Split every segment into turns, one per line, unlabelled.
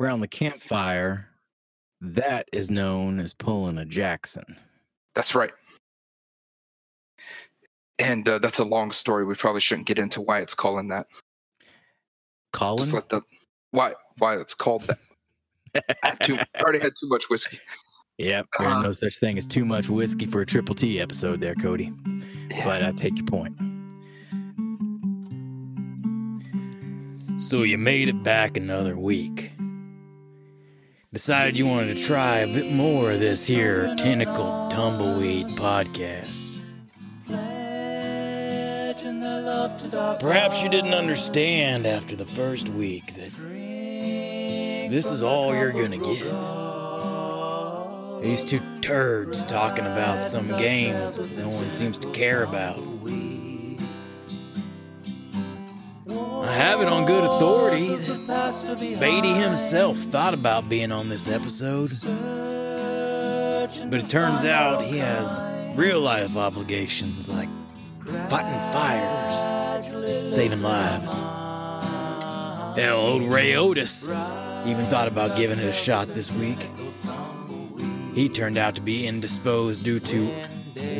around the campfire, that is known as pulling a Jackson.
That's right. And uh, that's a long story. We probably shouldn't get into why it's calling that.
Colin?
Just let the why why it's called that. I have too, I already had too much whiskey.
Yep, there's
Uh,
no such thing as too much whiskey for a triple T episode there, Cody.
Yeah.
But I take your point. So you made it back another week. Decided you wanted to try a bit more of this here tentacle tumbleweed podcast. Perhaps you didn't understand after the first week that this is all you're gonna get. These two turds talking about some games that no one seems to care about. Have it on good authority that Beatty himself thought about being on this episode. But it turns out he has real life obligations like fighting fires, saving lives. Hell, old Ray Otis even thought about giving it a shot this week. He turned out to be indisposed due to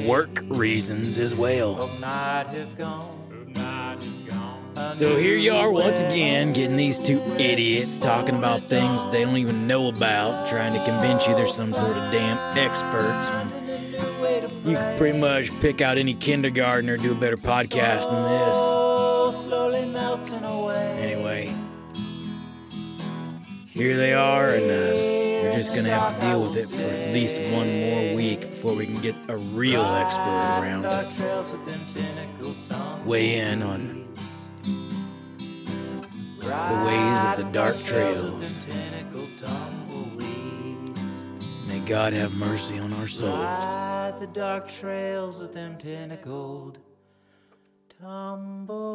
work reasons as well. So here you are once again, getting these two idiots talking about things they don't even know about, trying to convince you they're some sort of damn experts. When you can pretty much pick out any kindergartner do a better podcast than this. Anyway, here they are, and uh, we're just gonna have to deal with it for at least one more week before we can get a real expert around to weigh in on the ways of the dark trails. May God have mercy on our souls.
The dark trails with them tentacled tumbleweeds.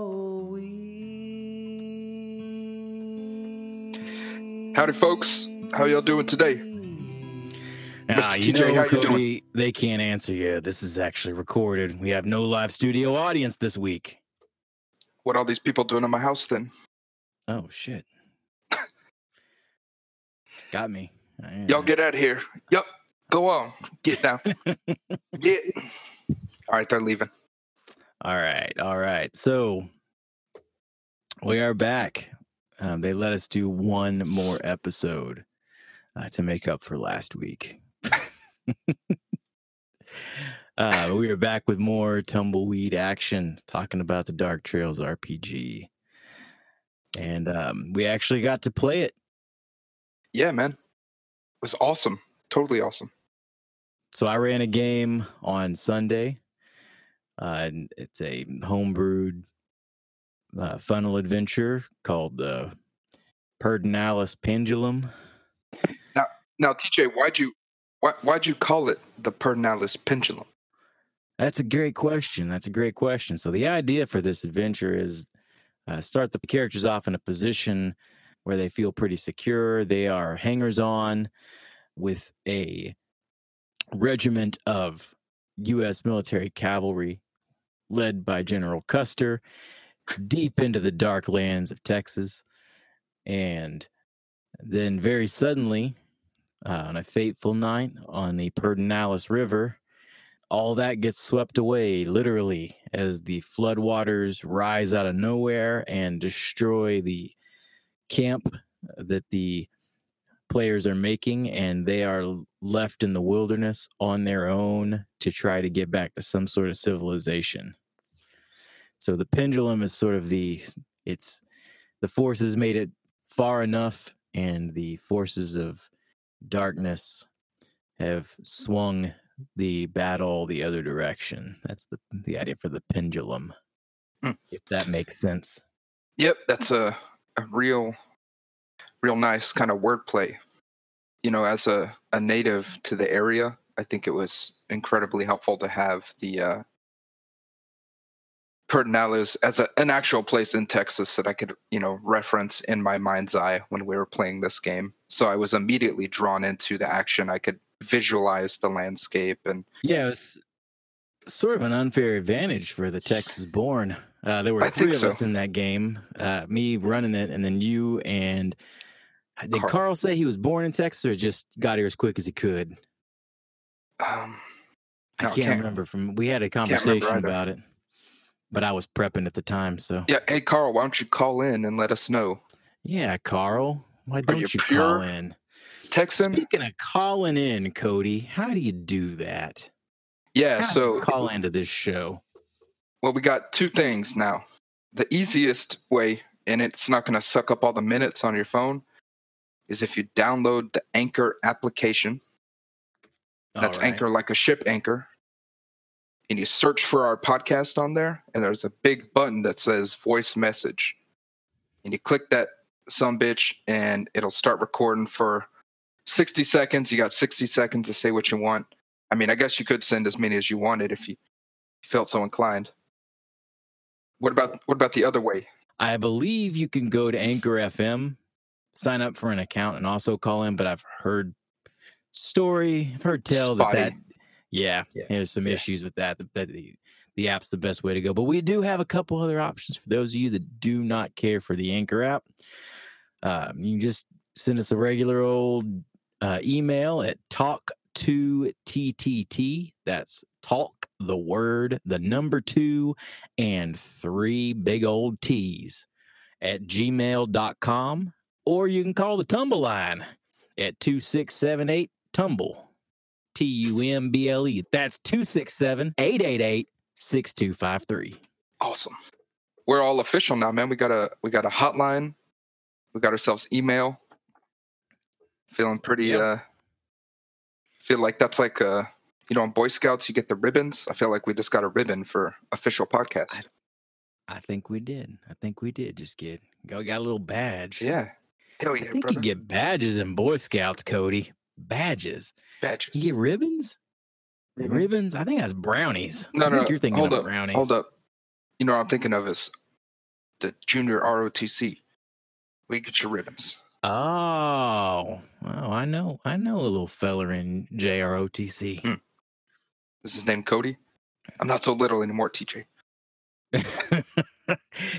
Howdy, folks. How y'all doing today?
Ah,
Mr.
you
TJ,
know,
how you doing?
Cody, they can't answer you. This is actually recorded. We have no live studio audience this week.
What all these people doing in my house then?
Oh shit! Got me.
Y'all get out of here. Yep. Go on. Get down. Get. All right, they're leaving.
All right, all right. So we are back. Um, they let us do one more episode uh, to make up for last week. uh, we are back with more tumbleweed action, talking about the Dark Trails RPG, and um, we actually got to play it.
Yeah, man. It was awesome. Totally awesome.
So I ran a game on Sunday. Uh, it's a homebrewed uh, funnel adventure called the Pedernales Pendulum.
Now, now, TJ, why'd you why, why'd you call it the Pedernales Pendulum?
That's a great question. That's a great question. So the idea for this adventure is uh, start the characters off in a position where they feel pretty secure. They are hangers on with a regiment of U.S. military cavalry led by General Custer deep into the dark lands of Texas. And then, very suddenly, uh, on a fateful night on the Pedernales River, all that gets swept away literally as the floodwaters rise out of nowhere and destroy the camp that the players are making and they are left in the wilderness on their own to try to get back to some sort of civilization. So the pendulum is sort of the it's the forces made it far enough and the forces of darkness have swung the battle the other direction. That's the the idea for the pendulum.
Hmm.
If that makes sense.
Yep, that's a, a real, real nice kind of wordplay. You know, as a, a native to the area, I think it was incredibly helpful to have the uh, as a, an actual place in Texas that I could, you know, reference in my mind's eye when we were playing this game. So I was immediately drawn into the action. I could visualize the landscape and
Yeah, it's sort of an unfair advantage for the Texas born. Uh, there were
I
three of
so.
us in that game, uh, me running it, and then you and Did
Carl.
Carl say he was born in Texas or just got here as quick as he could?
Um,
I can't,
can't-
remember. From we had a conversation about it, but I was prepping at the time. So
yeah. Hey, Carl, why don't you call in and let us know?
yeah, Carl, why don't
you
you, call in?
Texan?
Speaking of calling in, Cody, how do you do that?
Yeah.
How
So
call into this show.
Well, we got two things now. The easiest way, and it's not going to suck up all the minutes on your phone, is if you download the Anchor application. That's
right.
Anchor like a ship anchor. And you search for our podcast on there, and there's a big button that says voice message. And you click that some bitch, and it'll start recording for 60 seconds. You got 60 seconds to say what you want. I mean, I guess you could send as many as you wanted if you felt so inclined. What about what about the other way?
I believe you can go to Anchor FM, sign up for an account, and also call in. But I've heard story, I've heard tell that that yeah,
Yeah.
there's some
Yeah.
issues with that. That the the app's the best way to go. But we do have a couple other options for those of you that do not care for the Anchor app. Um, you can just send us a regular old uh, email at talk to ttt. That's talk the word, the number two, and three big old T's at gmail.com. Or you can call the tumble line at 2678 tumble. T U M B L E. That's 267 888 6253.
Awesome. We're all official now, man. We got a we got a hotline. We got ourselves email. Feeling pretty
Yep.
uh feel like that's like uh you know, in Boy Scouts you get the ribbons. I feel like we just got a ribbon for official podcast.
I think we did. I think we did just get go got a little badge.
yeah. Hell yeah, I
think
brother.
you get badges in Boy Scouts, Cody. Badges.
badges.
You get ribbons?
Mhm.
Ribbons? I think that's brownies.
No,
I
no,
you're thinking
hold
of
up,
brownies.
Hold up. You know what I'm thinking of is the junior ROTC. We get your ribbons.
Oh, I know, I know a little feller in JROTC.
Hmm. This is named Cody. I'm not so little anymore, TJ.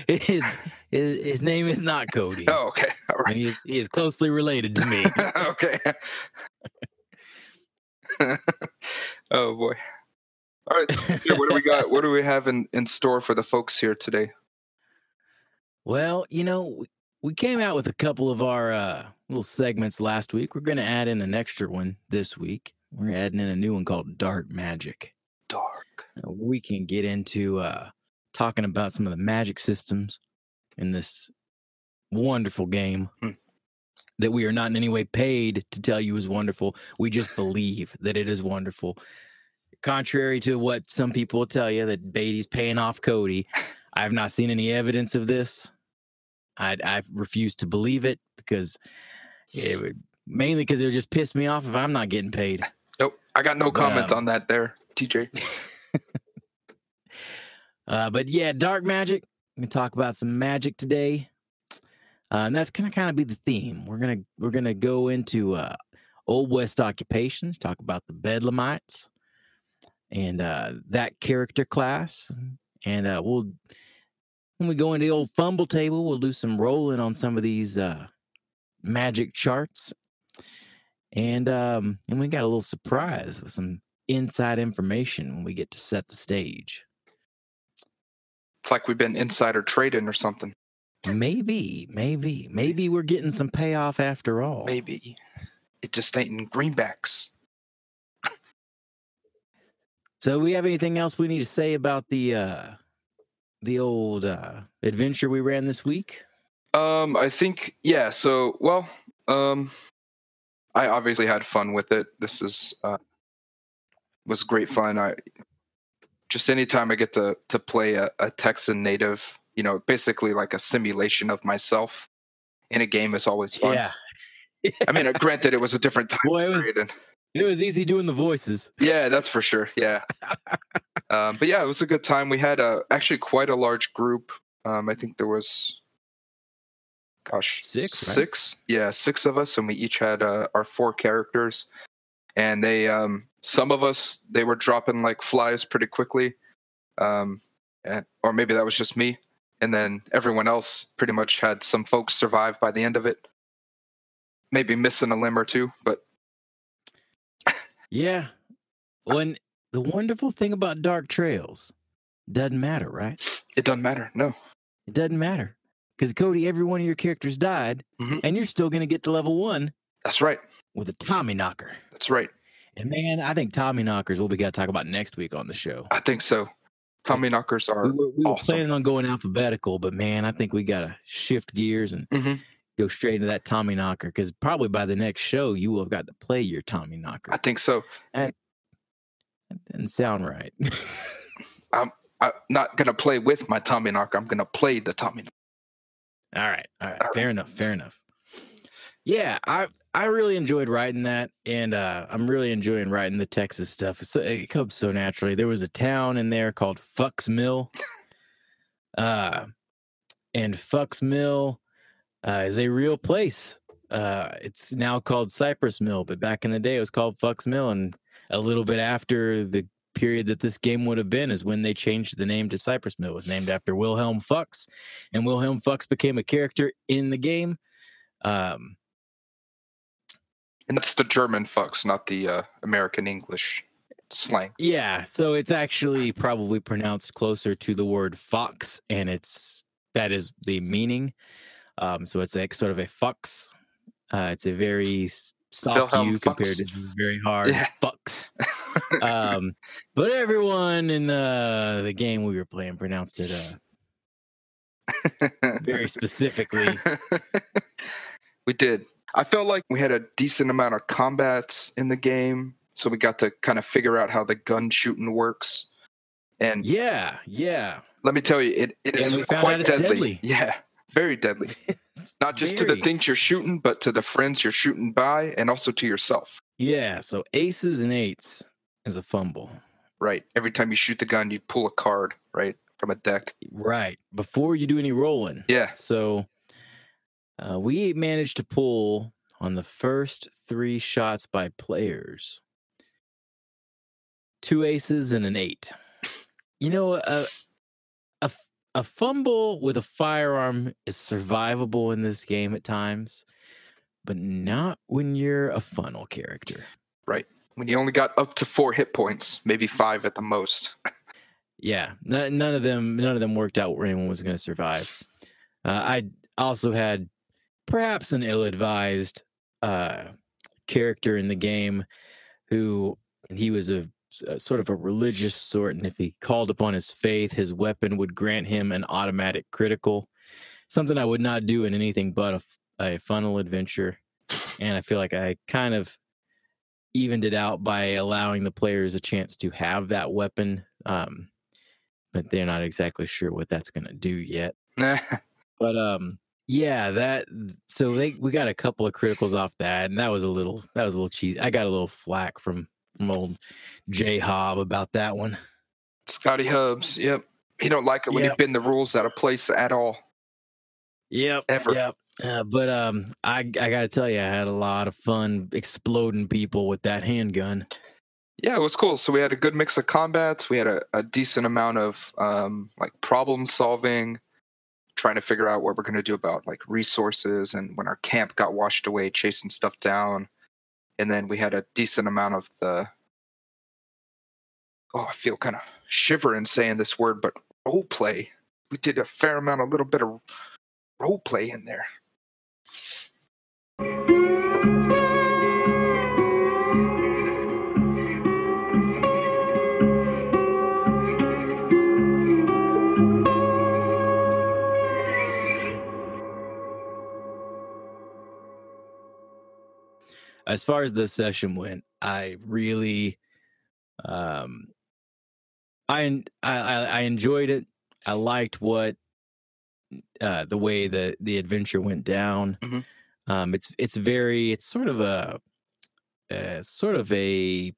his, his his name is not Cody.
Oh, okay. All right.
and he is he is closely related to me.
okay. oh boy. All right. Here, what do we got? What do we have in, in store for the folks here today?
well, you know, we, came out with a couple of our uh, little segments last week. We're going to add in an extra one this week. We're adding in a new one called Dark Magic.
Dark.
Uh, we can get into uh, talking about some of the magic systems in this wonderful game
Hmm.
that we are not in any way paid to tell you is wonderful. We just believe that it is wonderful. Contrary to what some people will tell you that Beatty's paying off Cody, I have not seen any evidence of this. I I refuse to believe it because it would, mainly because it would just piss me off if I'm not getting paid.
Nope. I got no
But,
comment
um,
on that there, TJ.
Uh, but yeah, dark magic. We talk about some magic today, uh, and that's gonna kind of be the theme. We're gonna we're gonna go into uh, old west occupations, talk about the Bedlamites, and uh, that character class, and uh, we'll when we go into the old fumble table, we'll do some rolling on some of these uh, magic charts, and um, and we got a little surprise with some inside information when we get to set the stage.
It's like we've been insider trading or something.
Maybe, maybe, maybe we're getting some payoff after all.
Maybe. It just ain't in greenbacks.
So, we have anything else we need to say about the uh the old uh adventure we ran this week?
Um, I think yeah. So well, um, I obviously had fun with it. This is uh, was great fun. I just anytime I get to to play a, a Texan native, you know, basically like a simulation of myself in a game is always fun.
Yeah.
I mean, granted, it was a different time
Boy, it was
period. and-
it was easy doing the voices.
yeah, that's for sure. Yeah. um, but yeah, it was a good time. We had uh, actually quite a large group. Um, I think there was, gosh,
Six, right?
six, yeah, six of us, and we each had uh, our four characters. And they, um, some of us, they were dropping like flies pretty quickly, um, and, or maybe that was just me. And then everyone else pretty much had some folks survive by the end of it. maybe missing a limb or two, but
Yeah. When the wonderful thing about Dark Trails doesn't matter, right?
it doesn't matter. No.
It doesn't matter. Because Cody, every one of your characters died,
Mhm.
and you're still gonna get to level one
That's right.
with a Tommy knocker.
That's right.
And man, I think Tommy knockers will be gotta talk about next week on the show.
I think so. Tommy knockers are
We were, we were
awesome.
planning on going alphabetical, but man, I think we gotta shift gears and
Mhm.
Go straight into that Tommy knocker because probably by the next show you will have got to play your Tommy knocker.
I think so.
That didn't sound right.
I'm not gonna play with my Tommy knocker. I'm gonna play the Tommy. knocker.
all right, all right,
All
fair enough, fair enough. Yeah, I I really enjoyed writing that, and uh, I'm really enjoying writing the Texas stuff. So it comes so naturally. There was a town in there called Fuchs Mill, uh, and Fuchs Mill uh, is a real place. Uh, it's now called Cypress Mill, but back in the day it was called Fuchs Mill, and a little bit after the period that this game would have been is when they changed the name to Cypress Mill. It was named after Wilhelm Fuchs, and Wilhelm Fuchs became a character in the game. Um,
And that's the German fucks, not the uh, American English slang.
Yeah, so it's actually probably pronounced closer to the word fox, and it's that is the meaning. Um, so it's like sort of a fox. Uh, it's a very soft
Wilhelm
U compared to very hard
Yeah.
fox. Um, but everyone in the the game we were playing pronounced it uh, very specifically.
we did. I felt like we had a decent amount of combats in the game, so we got to kind of figure out how the gun shooting works. And
Yeah, yeah.
let me tell you, it, it is quite deadly.
deadly.
Yeah, very deadly. Not just to the things you're shooting, but to the friends you're shooting by, and also to yourself.
Yeah, so aces and eights is a fumble.
Right. Every time you shoot the gun, you pull a card, right, from a deck.
Right. Before you do any rolling.
Yeah.
So uh, we managed to pull on the first three shots by players two aces and an eight. You know, a, a, fumble with a firearm is survivable in this game at times, but not when you're a funnel character. Right.
When you only got up to four hit points, maybe five at the most.
Yeah, n- none of them, none of them worked out where anyone was going to survive. Uh, I also had perhaps an ill-advised uh, character in the game who he was a, a sort of a religious sort, and if he called upon his faith, his weapon would grant him an automatic critical. Something I would not do in anything but a funnel adventure, and I feel like I kind of evened it out by allowing the players a chance to have that weapon. Um, but they're not exactly sure what that's going to do yet. But um, yeah, that so they we got a couple of criticals off that, and that was a little that was a little cheesy. I got a little flack from from old J Hob about that one.
Scotty Hubs. Yep. He don't like it when
Yep.
you bend the rules out of place at all.
Yep,
Ever.
yep. Uh, but um, I I got to tell you, I had a lot of fun exploding people with that handgun.
Yeah, it was cool. So we had a good mix of combats. We had a, a decent amount of um, like problem solving, trying to figure out what we're going to do about like resources and when our camp got washed away, chasing stuff down. And then we had a decent amount of the. Oh, I feel kind of shivering saying this word, but role play. We did a fair amount, a little bit of role play in there.
As far as the session went, I really, um, I I I enjoyed it. I liked what uh, the way the the adventure went down.
Mhm.
Um, it's it's very it's sort of a uh, sort of a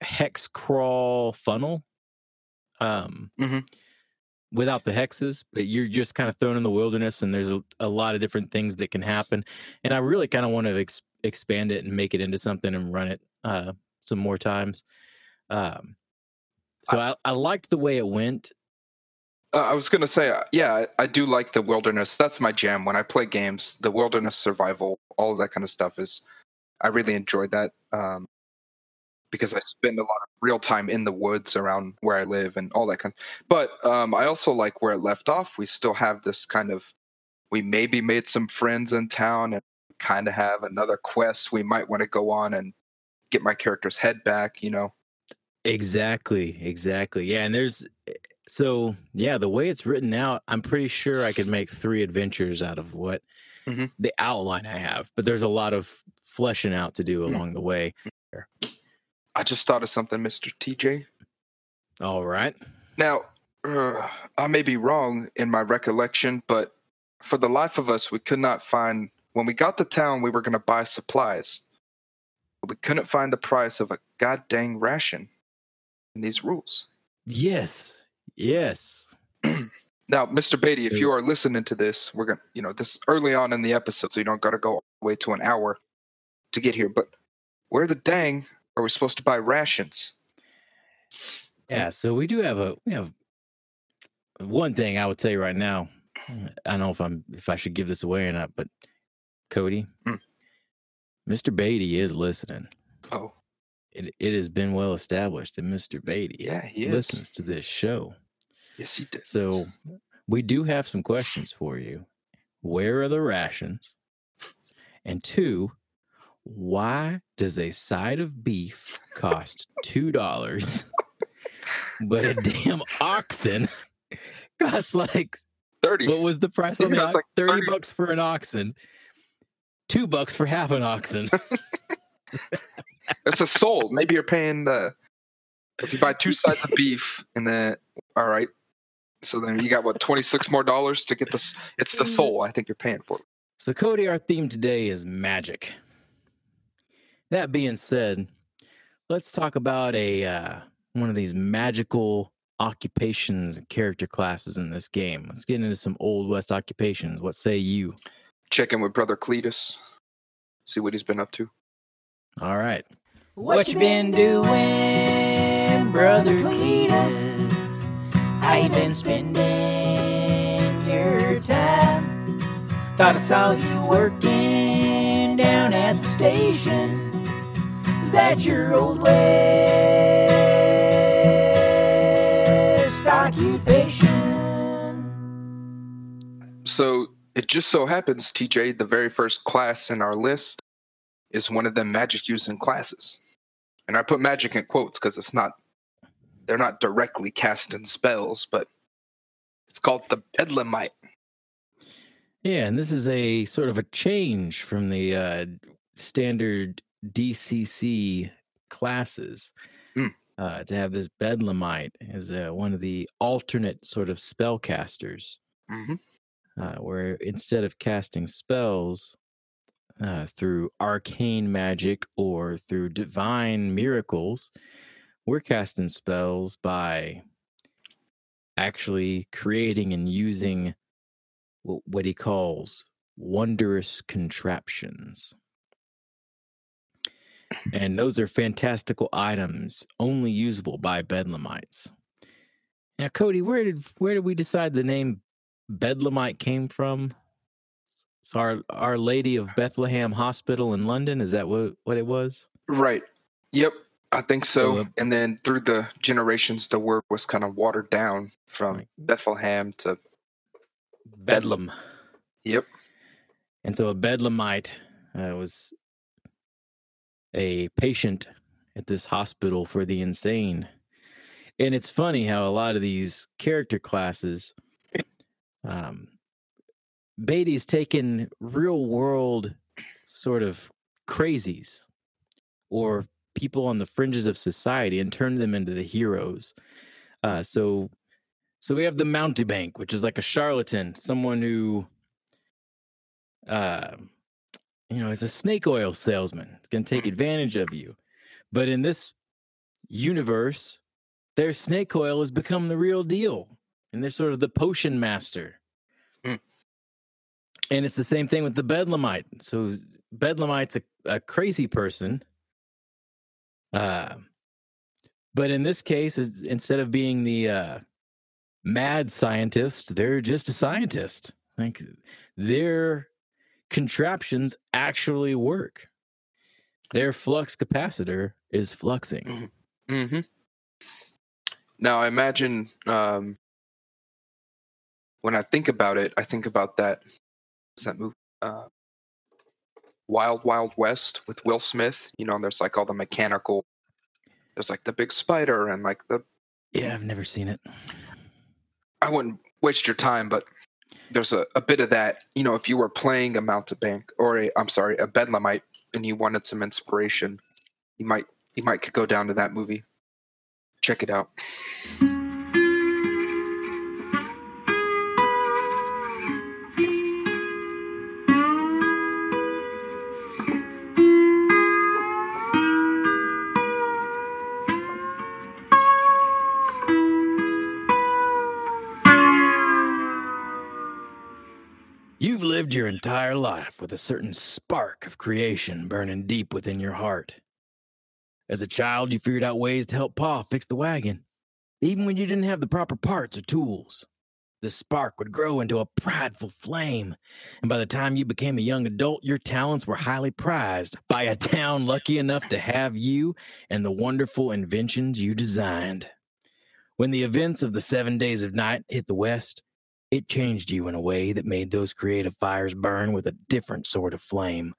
hex crawl funnel. Um,
Mm-hmm
without the hexes, but you're just kind of thrown in the wilderness, and there's a, a lot of different things that can happen. And I really kind of want to ex- expand it and make it into something and run it uh, some more times. Um, so I, I liked the way it went.
Uh, I was gonna say, uh, yeah, I, I do like the wilderness. That's my jam. When I play games, the wilderness survival, all of that kind of stuff is. I really enjoyed that um, because I spend a lot of real time in the woods around where I live and all that kind. Of, But um, I also like where it left off. We still have this kind of. We maybe made some friends in town and kind of have another quest we might want to go on and get my character's head back. You know.
Exactly, exactly. Yeah, and there's so yeah, the way it's written out, I'm pretty sure I could make three adventures out of what
Mhm.
the outline I have, but there's a lot of fleshing out to do
Mm.
along the way.
I just thought of something, Mister TJ.
All right.
Now, uh, I may be wrong in my recollection, but for the life of us, we could not find. When we got to town, we were going to buy supplies, but we couldn't find the price of a god dang ration in these rules.
Yes. Yes.
Now, Mr. Beatty, if you are listening to this, we're going to, you know, this is early on in the episode, so you don't got to go all the way to an hour to get here. But where the dang are we supposed to buy rations?
Yeah, so we do have a we have one thing I would tell you right now. I don't know if I'm if I should give this away or not, but Cody,
Mm.
Mr. Beatty is listening.
Oh,
It it has been well established that Mr. Beatty
yeah, he
listens to this show.
Yes, he does.
So we do have some questions for you. Where are the rations? And two, why does a side of beef cost two dollars, but a damn oxen costs like
30.
what was the price on
Yeah,
the
like
30
30
bucks for an oxen, two bucks for half an oxen.
It's a soul. Maybe you're paying the if you buy two sides of beef and then all right. So then you got what twenty six more dollars to get this. It's the soul. I think you're paying for.
So, Cody, our theme today is magic. That being said, let's talk about a uh, one of these magical occupations and character classes in this game. Let's get into some old west occupations. What say you?
Check in with brother Cletus. See what he's been up to.
All right.
What you been doing, brother Cletus? How you been spending your time? Thought I saw you working down at the station. Is that your old west occupation?
So it just so happens, TJ, the very first class in our list is one of them magic using classes. And I put magic in quotes because it's not they're not directly casting spells, but it's called the Bedlamite.
Yeah, and this is a sort of a change from the uh, standard DCC classes.
Mm.
Uh, to have this Bedlamite as uh, one of the alternate sort of spellcasters.
Mm-hmm.
Uh, where instead of casting spells uh, through arcane magic or through divine miracles, we're casting spells by actually creating and using wh- what he calls wondrous contraptions. And those are fantastical items only usable by Bedlamites. Now, Cody, where did where did we decide the name Bedlamite came from? It's our Our Lady of Bethlehem Hospital in London. Is that what what it was?
Right. Yep. I think so.
So, uh,
and then through the generations, the word was kind of watered down from
Right.
Bethlehem to
Bedlam.
yep.
And so a Bedlamite uh, was a patient at this hospital for the insane. And it's funny how a lot of these character classes, um, Beatty's taken real world sort of crazies or people on the fringes of society and turned them into the heroes. Uh, so, so we have the mountebank, which is like a charlatan, someone who uh, you know, is a snake oil salesman. Going to take advantage of you. But in this universe, their snake oil has become the real deal. And they're sort of the potion master.
Mm.
And it's the same thing with the Bedlamite. So Bedlamite's a, a crazy person. Uh, but in this case, it's, instead of being the uh, mad scientist. They're just a scientist. Like their contraptions actually work. Their flux capacitor is fluxing.
Mm-hmm. Now I imagine um, when I think about it, I think about that. That movie? Uh, Wild Wild West with Will Smith. You know, and there's like all the mechanical. There's like the big spider and like the.
Yeah, I've never seen it.
I wouldn't waste your time, but there's a, a bit of that. You know, if you were playing a mountebank or a, I'm sorry, a bedlamite, and you wanted some inspiration, you might you might could go down to that movie. Check it out.
Lived your entire life with a certain spark of creation burning deep within your heart. As a child, you figured out ways to help Pa fix the wagon, even when you didn't have the proper parts or tools. The spark would grow into a prideful flame, and by the time you became a young adult, your talents were highly prized by a town lucky enough to have you and the wonderful inventions you designed. When the events of the seven days of night hit the West, it changed you in a way that made those creative fires burn with a different sort of flame,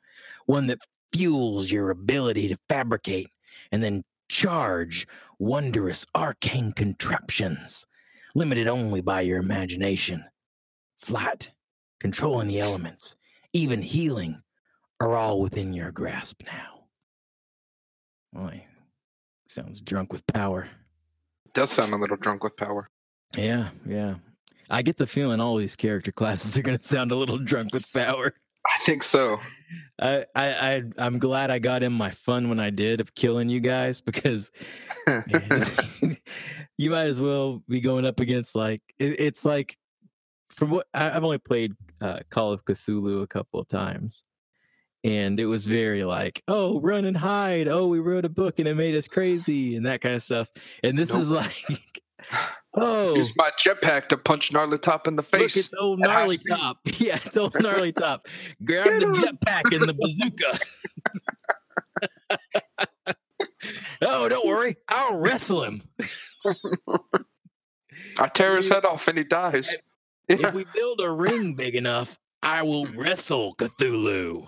one that fuels your ability to fabricate and then charge wondrous arcane contraptions, limited only by your imagination. Flight, controlling the elements, even healing, are all within your grasp now. Boy, sounds drunk with power.
Does sound a little drunk with power.
Yeah, yeah. I get the feeling all these character classes are going to sound a little drunk with power.
I think so.
I, I, I, I'm glad I got in my fun when I did of killing you guys because you might as well be going up against like it, it's like from what I, I've only played uh, Call of Cthulhu a couple of times, and it was very like, oh, run and hide. Oh, we wrote a book and it made us crazy and that kind of stuff. And this
Nope.
is like, oh,
Use my jetpack to punch Gnarly Top in the
Look,
face.
it's old gnarly top. Yeah, it's old gnarly top. Grab
Get
the jetpack and the bazooka. oh, don't worry. I'll wrestle him.
I tear his head off and he dies.
If
Yeah.
we build a ring big enough, I will wrestle Cthulhu.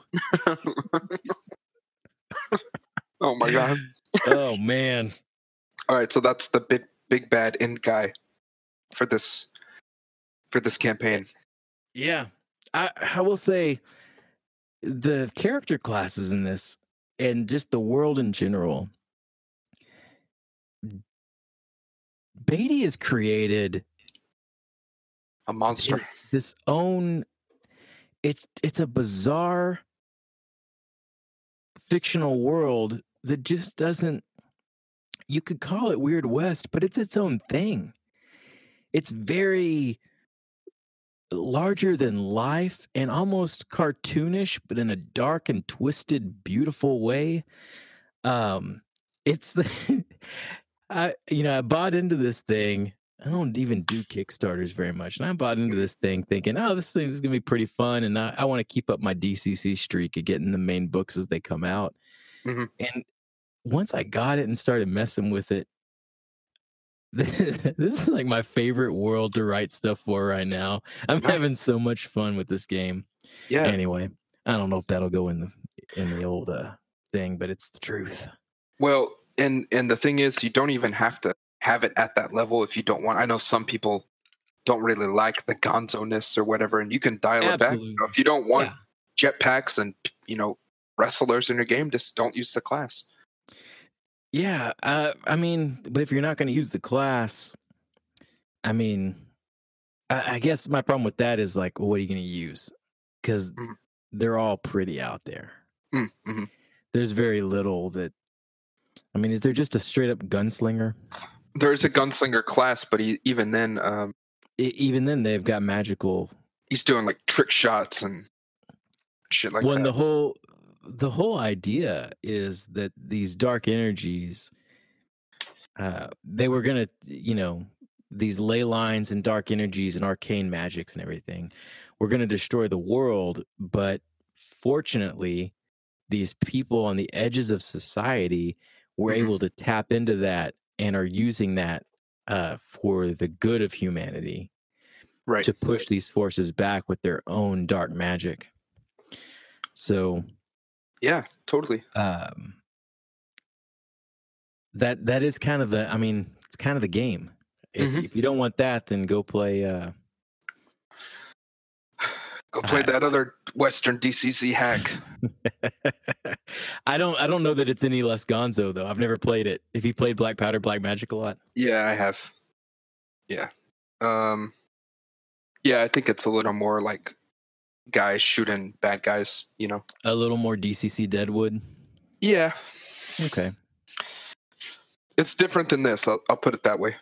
oh my god.
Oh man.
All right, so that's the big big bad end guy for this for this campaign.
Yeah. I I will say the character classes in this and just the world in general. Beatty has created
A monster.
this, this own it's it's a bizarre fictional world that just doesn't you could call it weird west but it's its own thing it's very larger than life and almost cartoonish but in a dark and twisted beautiful way um it's i you know i bought into this thing I don't even do Kickstarters very much. And I bought into this thing thinking, oh, this thing is going to be pretty fun. And I, I want to keep up my DCC streak of getting the main books as they come out.
Mhm.
And once I got it and started messing with it, this is like my favorite world to write stuff for right now. I'm
Nice.
having so much fun with this game.
Yeah.
Anyway, I don't know if that'll go in the in the old uh, thing, but it's the truth.
Well, and and the thing is, you don't even have to have it at that level if you don't want. I know some people don't really like the gonzo-ness or whatever, and you can dial it back. You know, if you don't want
Yeah.
jetpacks and you know wrestlers in your game, just don't use the class.
Yeah, uh, I mean, but if you're not going to use the class, I mean, I, I guess my problem with that is like, what are you going to use? Because
Mm.
they're all pretty out there.
Mm, hmm
There's very little that. I mean, is there just a straight up gunslinger?
There is a gunslinger class, but he, even then, um,
E- even then, they've got magical.
he's doing like trick shots and shit like
when
that.
the whole the whole idea is that these dark energies, uh, they were gonna, you know, these ley lines and dark energies and arcane magics and everything were going to destroy the world. But fortunately, these people on the edges of society were
Mhm.
able to tap into that and are using that uh, for the good of humanity
Right.
to push these forces back with their own dark magic. So
Yeah, totally.
um, that that is kind of the. I mean, it's kind of the game. If,
Mhm.
if you don't want that, then go play. Uh,
Go play
I-
that other Western DCC hack.
I don't. I don't know that it's any less Gonzo though. I've never played it. If you played Black Powder, Black Magic a lot,
Yeah, I have. Yeah. Um Yeah, I think it's a little more like guys shooting bad guys, you know.
a little more DCC Deadwood.
Yeah.
Okay.
It's different than this. I'll, I'll put it that way.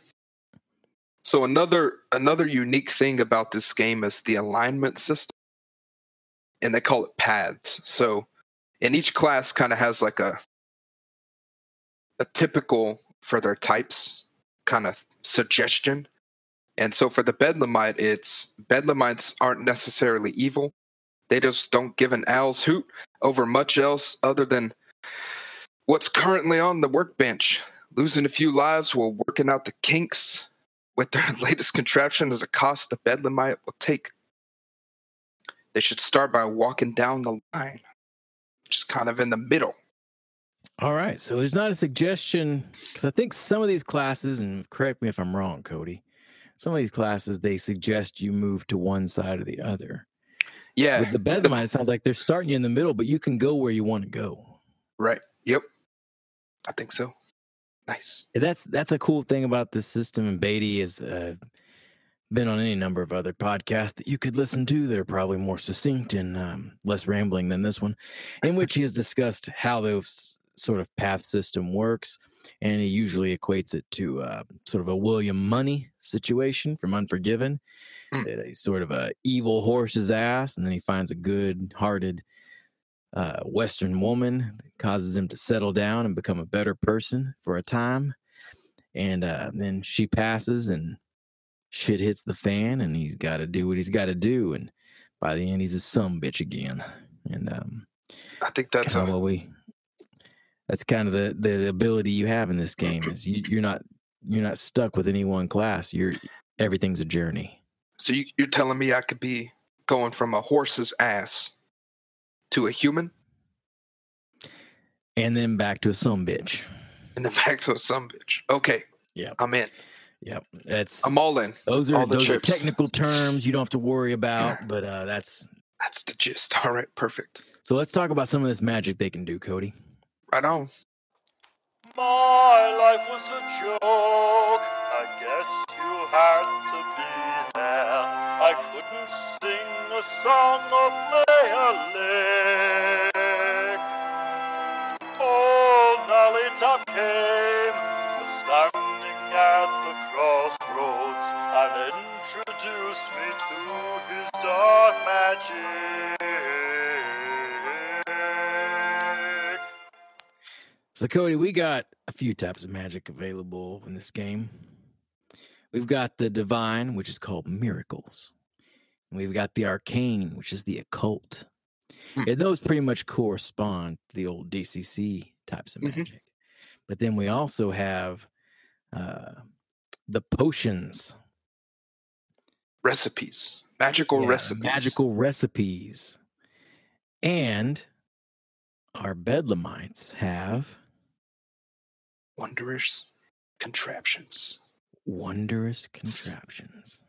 So another another unique thing about this game is the alignment system. And they call it paths. So and each class kind of has like a a typical for their types kind of suggestion. And so for the Bedlamite, it's Bedlamites aren't necessarily evil. They just don't give an owl's hoot over much else other than what's currently on the workbench. Losing a few lives while working out the kinks with their latest contraption is a cost the Bedlamite will take. They should start by walking down the line, just kind of in the middle.
All right. So there's not a suggestion because I think some of these classes, and correct me if I'm wrong, Cody. Some of these classes they suggest you move to one side or the other.
Yeah.
With the Bedlamite, it sounds like they're starting you in the middle, but you can go where you want to go.
Right. Yep. I think so. Nice.
That's that's a cool thing about this system. And Beatty has uh, been on any number of other podcasts that you could listen to that are probably more succinct and um, less rambling than this one, in which he has discussed how those sort of path system works, and he usually equates it to uh, sort of a William Munny situation from Unforgiven.
Mm.
That he's sort of a evil horse's ass, and then he finds a good-hearted uh, Western woman that causes him to settle down and become a better person for a time. And uh, then she passes and shit hits the fan and he's got to do what he's got to do. And by the end, he's a some bitch again. And um,
I think that's
kind of
a,
what we, that's kind of the, the ability you have in this game is you, you're not, you're not stuck with any one class. You're, everything's a journey.
so you, you're telling me I could be going from a horse's ass to a human
And then back to a some bitch.
and then back to a some bitch. Okay.
Yeah.
I'm in.
Yep. That's,
I'm all in.
those are, those are technical terms you don't have to worry about, but uh, that's,
That's the gist. All right. Perfect.
So let's talk about some of this magic they can do, Cody.
Right on.
My life was a joke. I guess you had to be there. I couldn't sing a song or play a lick. Old Nolly Top came, was standing at the crossroads, and introduced me to his dark magic.
So, Cody, we got a few types of magic available in this game. We've got the divine, which is called miracles. And we've got the arcane, which is the occult.
Hmm.
And those pretty much correspond to the old DCC types of
Mhm.
magic. But then we also have uh, the potions,
Recipes. Magical
Yeah,
recipes.
magical recipes. And our bedlamites have
Wondrous contraptions.
wondrous contraptions.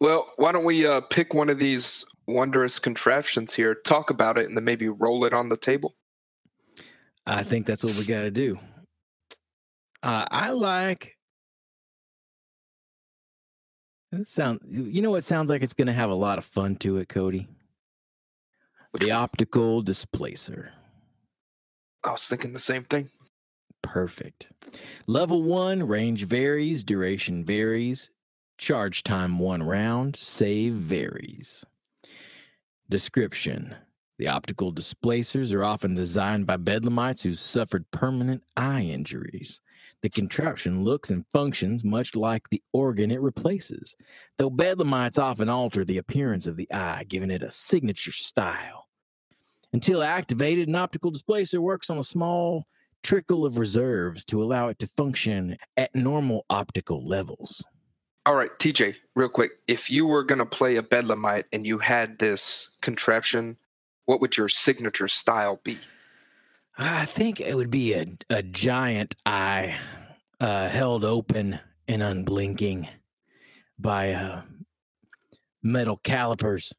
Well, why don't we uh, pick one of these wondrous contraptions here, talk about it, and then maybe roll it on the table?
I think that's what we got to do. Uh, I like. It sound you know what sounds like it's going to have a lot of fun to it, Cody.
Which
the
one?
optical displacer.
I was thinking the same thing.
Perfect. Level one range varies, duration varies, charge time one round, save varies. Description The optical displacers are often designed by bedlamites who suffered permanent eye injuries. The contraption looks and functions much like the organ it replaces, though bedlamites often alter the appearance of the eye, giving it a signature style. Until activated, an optical displacer works on a small trickle of reserves to allow it to function at normal optical levels.
All right, TJ, real quick. If you were gonna play a Bedlamite and you had this contraption, what would your signature style be?
I think it would be a, a giant eye uh, held open and unblinking by uh, metal calipers.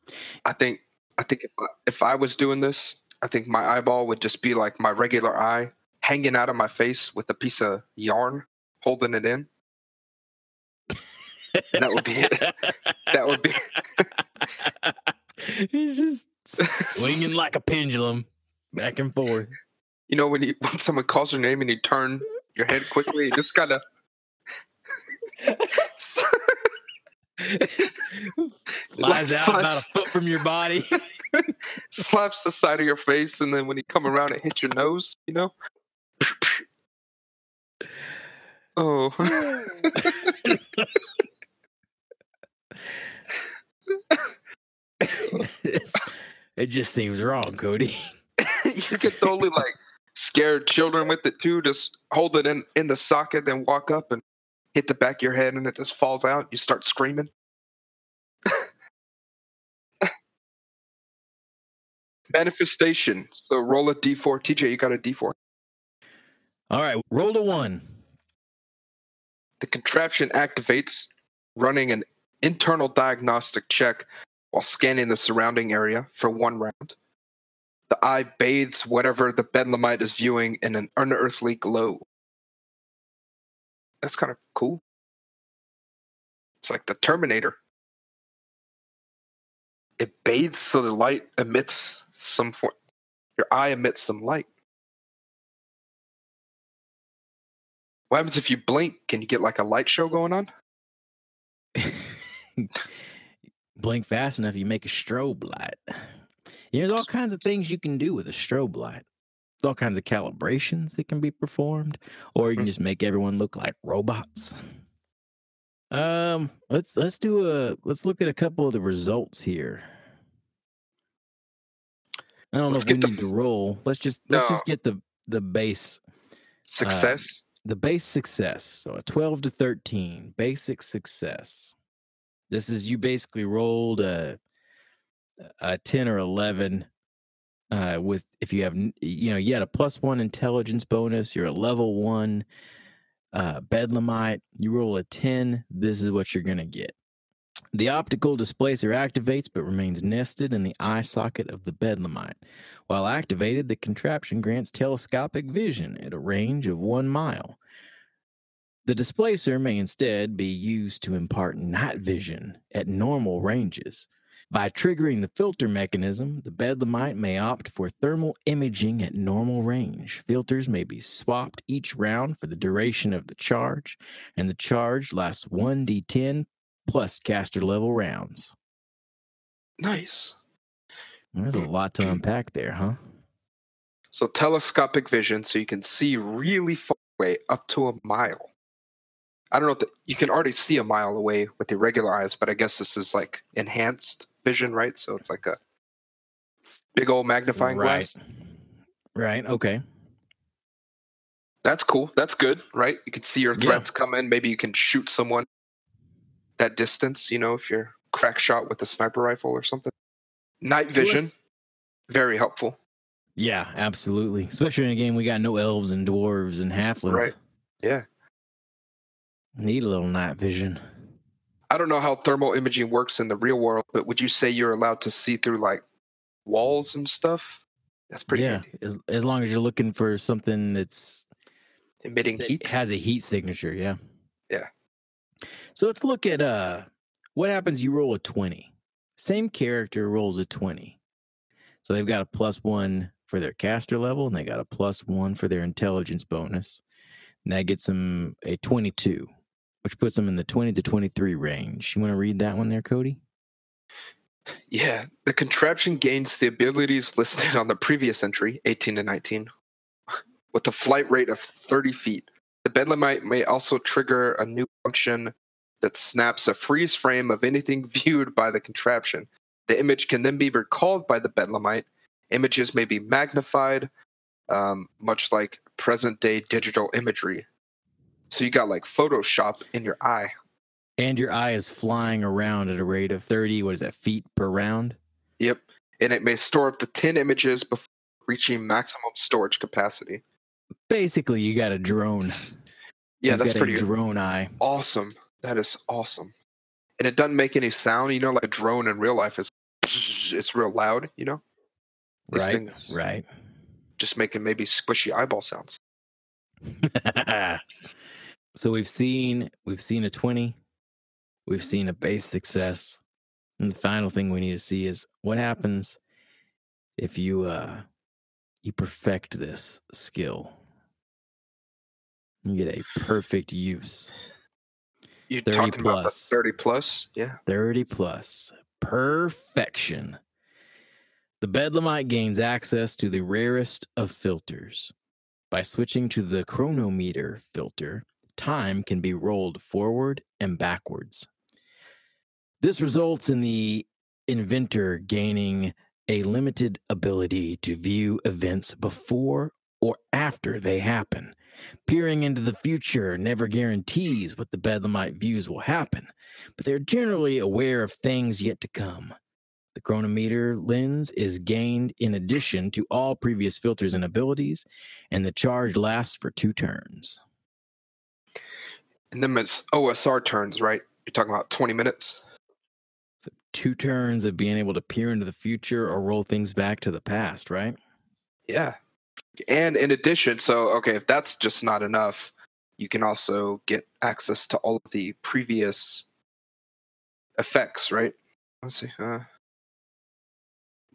I think I think if I, if I was doing this, I think my eyeball would just be like my regular eye hanging out of my face with a piece of yarn holding it in. That would be it. That would be
He's just swinging like a pendulum back and forth.
you know when you when someone calls your name and you turn your head quickly, you just kind of
Flies out about a foot from your body.
slaps the side of your face, and then when you come around, it hits your nose. You know. Oh.
It just seems wrong, Cody.
you could totally like scare children with it too. Just hold it in in the socket, then walk up and hit the back of your head, and it just falls out. You start screaming. Manifestation. So roll a d4. TJ, you got a d4.
All right, roll to one.
The contraption activates, running an internal diagnostic check while scanning the surrounding area for one round. The eye bathes whatever the bedlamite is viewing in an unearthly glow. That's kind of cool. It's like the Terminator. It bathes so the light emits some form. Your eye emits some light. What happens if you blink? Can you get like a light show going on?
Blink fast enough, you make a strobe light. There's all kinds of things you can do with a strobe light. There's all kinds of calibrations that can be performed, or you can
Mm.
just make everyone look like robots. Um, let's let's do a let's look at a couple of the results here. I don't
Let's
know if we
the
need to roll. Let's just let's
No.
just get the the base
Success.
The base success. So a 12 to 13, basic success. This is you basically rolled a a 10 or 11 uh with if you have you know you had a plus 1 intelligence bonus, you're a level 1 uh bedlamite, you roll a 10, this is what you're to get. The optical displacer activates but remains nested in the eye socket of the bedlamite. While activated, the contraption grants telescopic vision at a range of one mile. The displacer may instead be used to impart night vision at normal ranges. By triggering the filter mechanism, the bedlamite may opt for thermal imaging at normal range. Filters may be swapped each round for the duration of the charge, and the charge lasts 1d10 plus caster level rounds.
nice.
There's a lot to unpack there, huh?
So telescopic vision, so you can see really far away, up to a mile. I don't know if the, you can already see a mile away with your regular eyes, but I guess this is like enhanced vision, right? So it's like a big old magnifying
right.
glass.
Right. Okay.
That's cool. That's good, right? You can see your
Yeah.
threats come in. Maybe you can shoot someone that distance. You know, if you're crack shot with a sniper rifle or something. Night vision,
let's-
very helpful.
Yeah, absolutely. Especially in a game we got no elves and dwarves and halflings.
Right. Yeah.
Need a little night vision.
I don't know how thermal imaging works in the real world, but would you say you're allowed to see through like walls and stuff? That's pretty
yeah,
handy.
as, as long as you're looking for something that's
emitting
that
heat.
has a heat signature, yeah.
Yeah.
So let's look at uh what happens you roll a 20. Same character rolls a 20. So they've got a plus 1 for their caster level and they got a plus 1 for their intelligence bonus. And that gets them a 22, which puts them in the 20 to 23 range. You want to read that one there, Cody?
Yeah, the contraption gains the abilities listed on the previous entry, 18 to 19, with a flight rate of 30 feet, The bedlamite may also trigger a new function that snaps a freeze frame of anything viewed by the contraption. The image can then be recalled by the bedlamite. Images may be magnified, um, much like present day digital imagery. So you got like Photoshop in your eye.
And your eye is flying around at a rate of 30, what is that, feet per round?
Yep. And it may store up to 10 images before reaching maximum storage capacity.
Basically, you got a drone.
Yeah,
You've
that's pretty
a drone eye.
awesome. That is awesome. And it doesn't make any sound, you know, like a drone in real life is it's real loud, you know? These
Right,
things
right.
just making maybe squishy eyeball sounds.
so we've seen we've seen a 20 we've seen a base success and the final thing we need to see is what happens if you uh you perfect this skill you get a perfect use.
You're
30
talking about 30 plus? Yeah.
30 plus. Perfection. The bedlamite gains access to the rarest of filters. By switching to the chronometer filter time can be rolled forward and backwards. This results in the inventor gaining a limited ability to view events before or after they happen peering into the future never guarantees what the bedlamite views will happen but they're generally aware of things yet to come. The chronometer lens is gained in addition to all previous filters and abilities, and the charge lasts for two turns.
And then it's OSR turns, right? You're talking about 20 minutes?
So two turns of being able to peer into the future or roll things back to the past, right?
Yeah. And in addition, so okay, if that's just not enough, you can also get access to all of the previous effects, right? Let's see. Uh,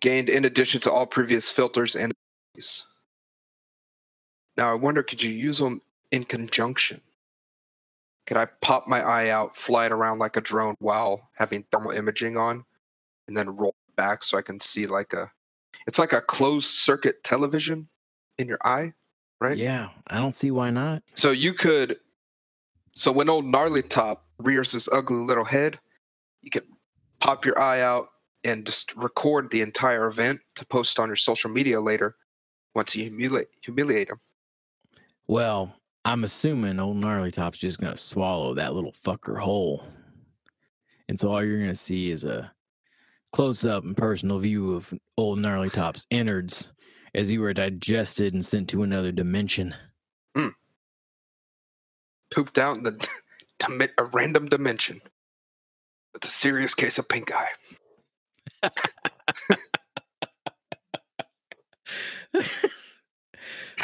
gained in addition to all previous filters and now I wonder, could you use them in conjunction? Could I pop my eye out, fly it around like a drone while having thermal imaging on, and then roll back so I can see like a it's like a closed circuit television in your eye, right?
Yeah, I don't see why not.
So you could, so when old gnarly top rears his ugly little head, you could pop your eye out and just record the entire event to post on your social media later once you humiliate humiliate him.
Well, I'm assuming old gnarly top's just gonna swallow that little fucker whole, and so all you're gonna see is a close-up and personal view of old gnarly top's innards as you were digested and sent to another dimension. Hmm.
Pooped out in the a random dimension with a serious case of pink eye.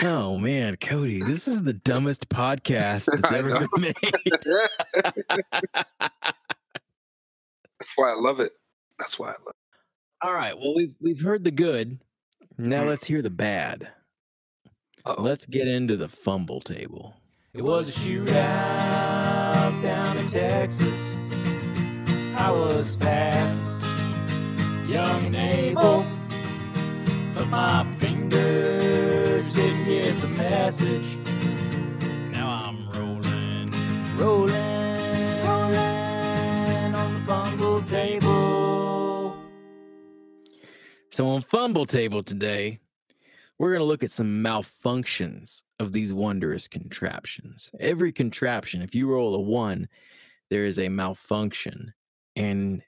oh man, Cody, this is the dumbest podcast that's ever been made.
That's why I love it. That's why I love it.
All right, well we've we've heard the good. Now
Mhm.
let's hear the bad.
Uh-oh.
Let's get into the fumble table.
It was a shootout down in Texas. I was fast, young and able, but my fingers didn't get the message. Now I'm rolling, rolling,
So on Fumble Table today, we're going to look at some malfunctions of these wondrous contraptions. Every contraption, if you roll a one, there is a malfunction. And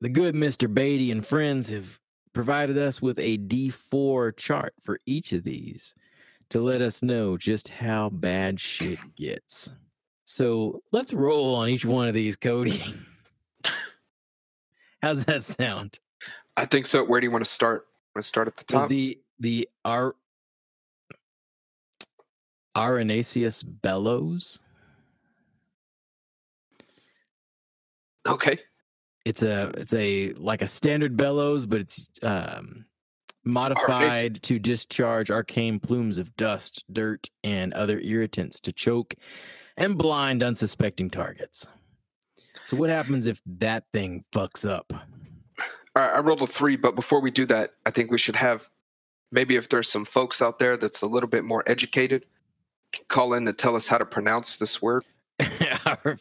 the good Mr. Baity and friends have provided us with a D4 chart for each of these to let us know just how bad shit gets. So let's roll on each one of these, Cody. How's that sound?
I think so. Where do you want to start? Want to start at the
Was
top?
the the Ar Aranaceus bellows?
okay.
It's a it's a like a standard bellows, but it's um modified to discharge arcane plumes of dust, dirt, and other irritants to choke and blind unsuspecting targets. So what happens if that thing fucks up?
I rolled a three, but before we do that, I think we should have maybe if there's some folks out there that's a little bit more educated, call in and tell us how to pronounce this word?
Ar-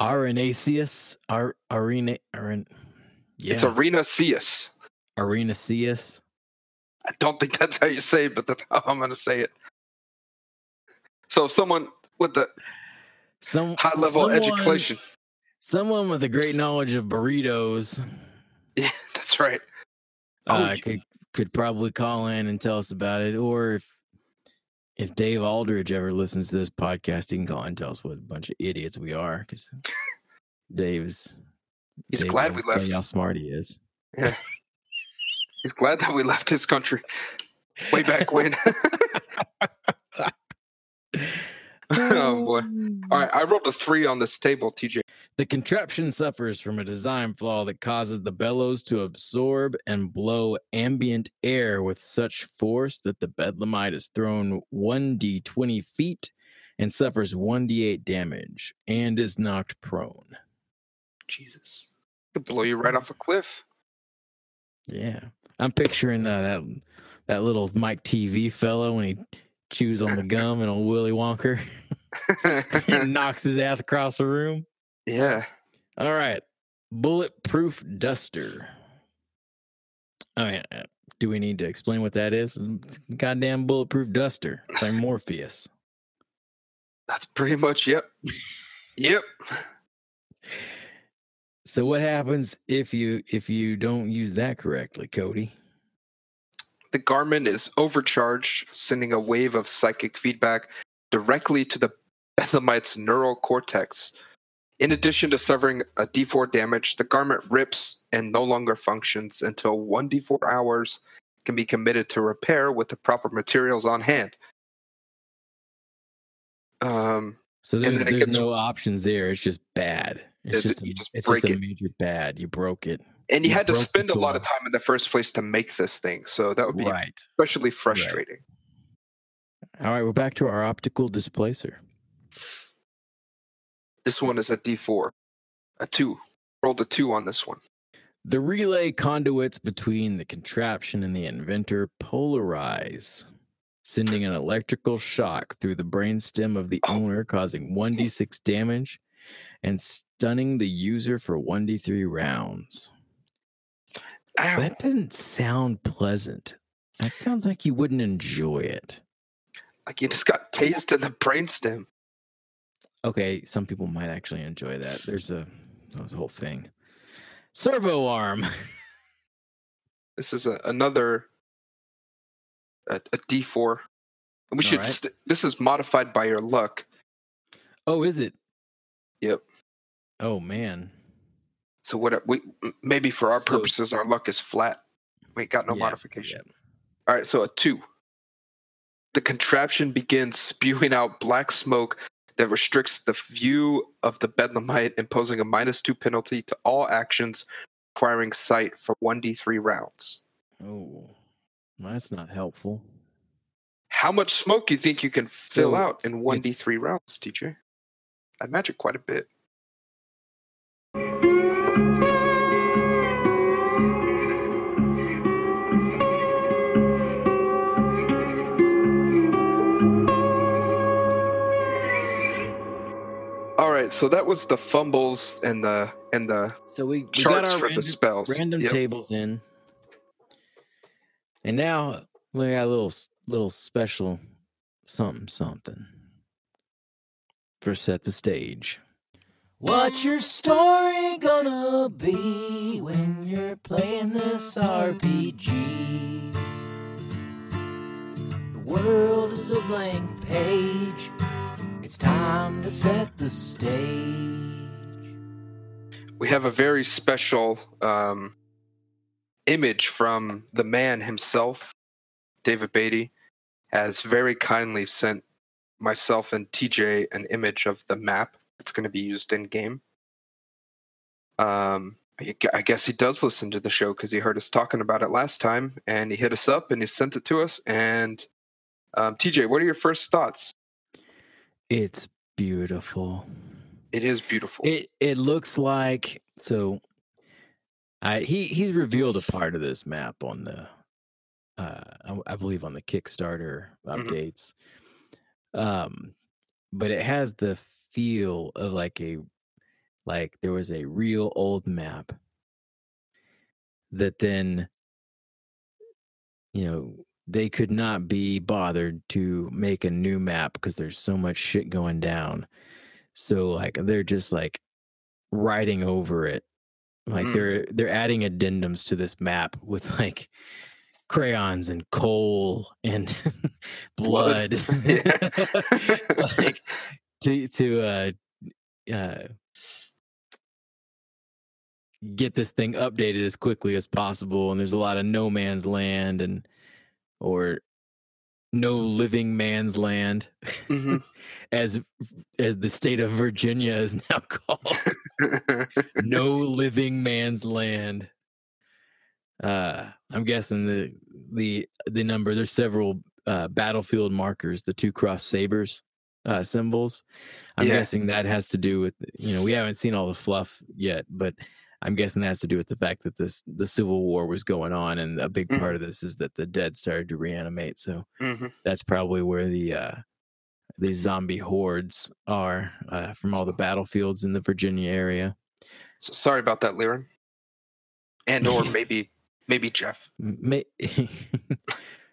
Arenaceus, Ar- Arena, Aren, yeah,
It's Arenaceus.
Arenaceus.
I don't think that's how you say it, but that's how I'm going to say it. So, someone with the
Some
high level education.
Someone with a great knowledge of burritos
Yeah, that's right. Oh,
uh, could could probably call in and tell us about it. Or if if Dave Aldridge ever listens to this podcast, he can call in and tell us what a bunch of idiots we are. Because Dave is
He's
Dave
glad we
tell
left.
you how smart he is.
Yeah, He's glad that we left his country way back when. oh boy! All right, I rolled a three on this table, TJ.
The contraption suffers from a design flaw that causes the bellows to absorb and blow ambient air with such force that the bedlamite is thrown 1d 20 feet and suffers 1d8 damage and is knocked prone.
Jesus, could blow you right off a cliff.
Yeah. I'm picturing uh, that that little Mike TV fellow when he chews on the gum and old Willy Wonka and knocks his ass across the room.
yeah,
All right. Bulletproof duster. I mean, uh, do we need to explain what that is? Goddamn bulletproof duster. It's like Morpheus.
that's pretty much yep, yep.
So what happens if you if you don't use that correctly, Cody?
The garment is overcharged, sending a wave of psychic feedback directly to the Bedlamite's neural cortex. In addition to suffering a D4 damage, the garment rips and no longer functions until 1d4 hours can be committed to repair with the proper materials on hand. Um,
So there's, there's
gets-
no options there. It's just bad. It's just, a,
just
it's just a
it.
major bad. You broke it.
And you
You
had to spend a lot of time in the first place to make this thing, so that would be
Right.
especially frustrating.
All right, we're back to our optical displacer.
This one is a D4, a two. Rolled a two on this one.
The relay conduits between the contraption and the inventor polarize, sending an electrical shock through the brainstem of the
Oh.
owner, causing 1d6 damage and stunning the user for 1d3 rounds.
Ow.
That doesn't sound pleasant. That sounds like you wouldn't enjoy it.
Like you just got tased in the brainstem.
Okay, some people might actually enjoy that. There's a, there's a whole thing. Servo arm.
This is a, another a, a D4. And we should.
Alright.
St- this is modified by your luck.
Oh, is it?
Yep.
Oh man.
So what? We maybe for our
So-
purposes, our luck is flat. We ain't got no
Yeah,
modification.
yeah.
All right. So a two. The contraption begins spewing out black smoke that restricts the view of the bedlamite, imposing a minus two penalty to all actions requiring sight for 1d3 rounds.
Oh, that's not helpful.
How much smoke you think you can fill
So
out in one d three rounds, TJ? I imagine quite a bit. Right, so that was the fumbles and the and the
So we, we got
charts
our
for
random,
the spells.
random
Yep.
tables in, and now we got a little little special something something for set the stage.
What's your story gonna be when you're playing this RPG? The world is a blank page. It's time to set the stage.
we have a very special um, image from the man himself, David Baity, has very kindly sent myself and TJ an image of the map that's going to be used in game. Um, I guess he does listen to the show because he heard us talking about it last time, and he hit us up and he sent it to us. And um, TJ, what are your first thoughts?
It's beautiful.
It is beautiful.
It it looks like so. I he he's revealed a part of this map on the, uh, I, I believe on the Kickstarter
Mhm.
updates, Um, but it has the feel of like a like there was a real old map that then you know they could not be bothered to make a new map because there's so much shit going down so like they're just like writing over it like
Mm.
they're they're adding addendums to this map with like crayons and coal and blood,
Blood.
Like to to uh uh get this thing updated as quickly as possible and there's a lot of no man's land and or no living man's land
Mhm.
as as the state of Virginia is now called no living man's land uh i'm guessing the the the number there's several uh battlefield markers the two cross sabers uh symbols i'm
Yeah.
guessing that has to do with you know we haven't seen all the fluff yet but i'm guessing that has to do with the fact that this the civil war was going on and a big part of this is that the dead started to reanimate so
Mhm.
that's probably where the uh these zombie hordes are uh, from all the battlefields in the virginia area
So sorry about that, Liren. And or maybe maybe Jeff
May-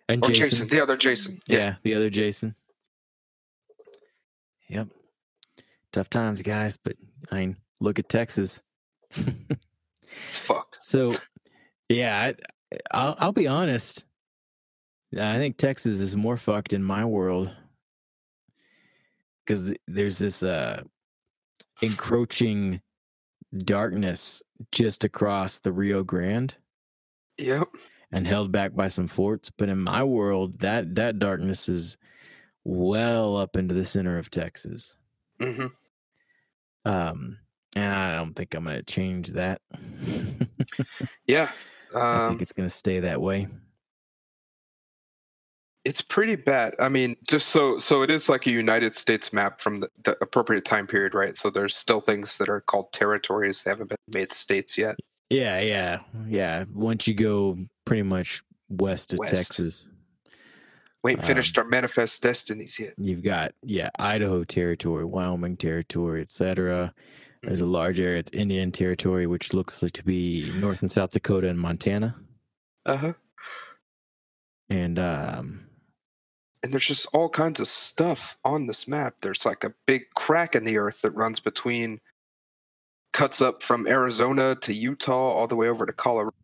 and
or
Jason.
Jason. the other Jason.
Yeah. the other Jason. Yep. Tough times, guys, but I mean, look at Texas.
It's fucked.
so, yeah, I, I'll, I'll be honest. I think Texas is more fucked in my world because there's this uh, encroaching darkness just across the Rio Grande.
Yep.
and held back by some forts. But in my world, that that darkness is well up into the center of Texas.
hmm
Um, and I don't think I'm gonna change that.
Yeah.
I
Um,
think it's gonna stay that way.
it's pretty bad. I mean, just so so it is like a United States map from the, the appropriate time period, right? So there's still things that are called territories. They haven't been made states yet.
Yeah, yeah, yeah. Once you go pretty much west of
West.
Texas,
We ain't
Um,
finished our manifest destinies yet.
you've got yeah Idaho territory, Wyoming territory, etc. There's a large area. It's Indian territory, which looks like to be North and South Dakota and Montana.
Uh huh.
And um,
And there's just all kinds of stuff on this map. There's like a big crack in the earth that runs between, cuts up from Arizona to Utah all the way over to Colorado.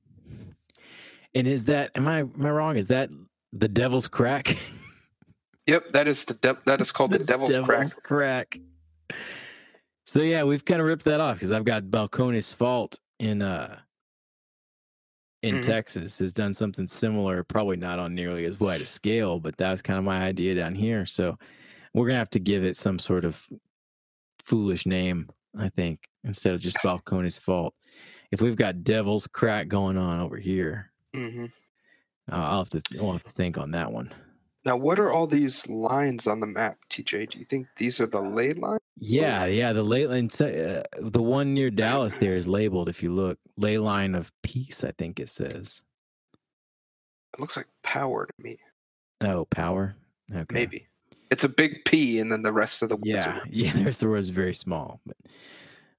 And is that am I am I wrong? Is that the Devil's Crack?
Yep, that is the de- that is called the, Devil's, Crack.
Crack. So yeah, we've kind of ripped that off because I've got Balcones Fault in uh in
Mhm.
Texas has done something similar, probably not on nearly as wide a scale, but that was kind of my idea down here. So we're gonna have to give it some sort of foolish name, I think, instead of just Balcones Fault. If we've got Devil's Crack going on over here,
hmm
uh, I'll have to I'll have to think on that one.
Now, what are all these lines on the map, TJ? Do you think these are the ley lines?
Yeah, yeah. The ley line, uh, the one near Dallas there is labeled. If you look, ley line of peace, I think it says.
It looks like power to me.
Oh, power. Okay.
Maybe it's a big P, and then the rest of the words
Yeah,
are-
yeah. There's the was very small, but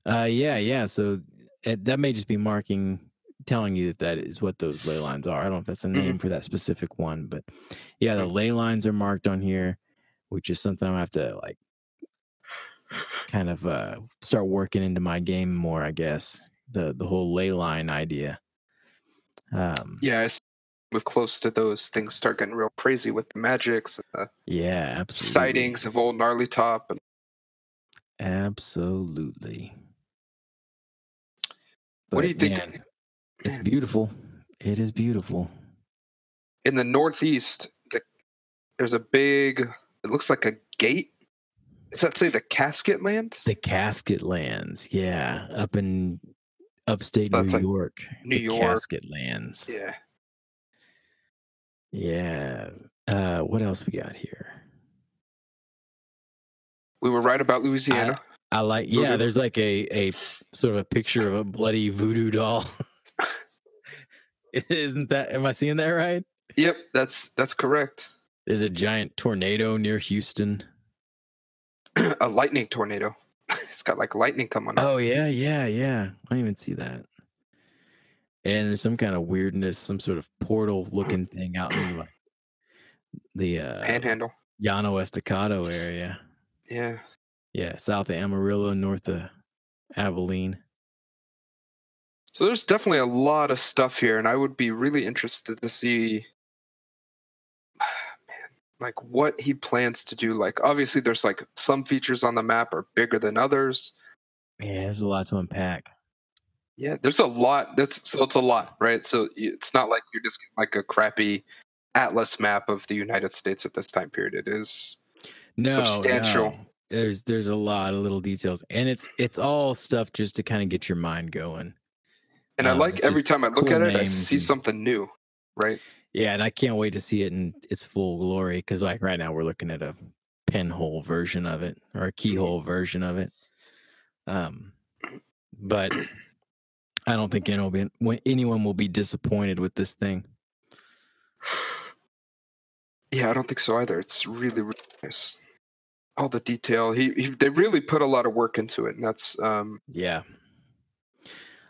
uh, yeah, yeah. So it, that may just be marking, telling you that that is what those ley lines are. I don't know if that's a name for that specific one, but yeah, the ley lines are marked on here, which is something I have to like kind of uh, start working into my game more. I guess the the whole ley line idea. Um,
Yeah, move close to those things start getting real crazy with the magics and the
yeah, absolutely.
sightings of old gnarly top. And
Absolutely.
What do you
But,
think-
man, it's beautiful. It is beautiful.
in the northeast, the, there's a big. It looks like a gate. Does that say the Casket Land?
The Casket Lands, yeah, up in upstate
So
New
like
York.
New
the
York.
Casket Lands.
Yeah.
Yeah. Uh, what else we got here?
We were right about Louisiana.
I like. Yeah,
Voodoo.
there's like a a sort of a picture of a bloody voodoo doll. Isn't that? Am I seeing that right?
yep, that's that's correct.
There's a giant tornado near Houston.
a lightning tornado. it's got like lightning coming. up.
Oh yeah, yeah, yeah. I even see that. And there's some kind of weirdness, some sort of portal looking thing out in like the uh
Panhandle.
Llano Estacado area.
Yeah.
Yeah, south of Amarillo, north of Abilene.
So there's definitely a lot of stuff here, and I would be really interested to see, like what he plans to do. Like, obviously, there's like some features on the map are bigger than others.
Yeah, there's a lot to unpack.
Yeah, there's a lot. That's so it's a lot, right? So it's not like you're just getting like a crappy atlas map of the United States at this time period. It is
No,
Substantial.
no. There's there's a lot of little details, and it's it's all stuff just to kind of get your mind going.
And I
Um,
like every time I look
cool
at it, I see
and-
something new, right?
Yeah, and I can't wait to see it in its full glory because like right now we're looking at a pinhole version of it or a keyhole version of it. Um, but I don't think anyone will be, anyone will be disappointed with this thing.
Yeah, I don't think so either. It's really, really nice. All the detail. He, he they really put a lot of work into it, and that's um
Yeah.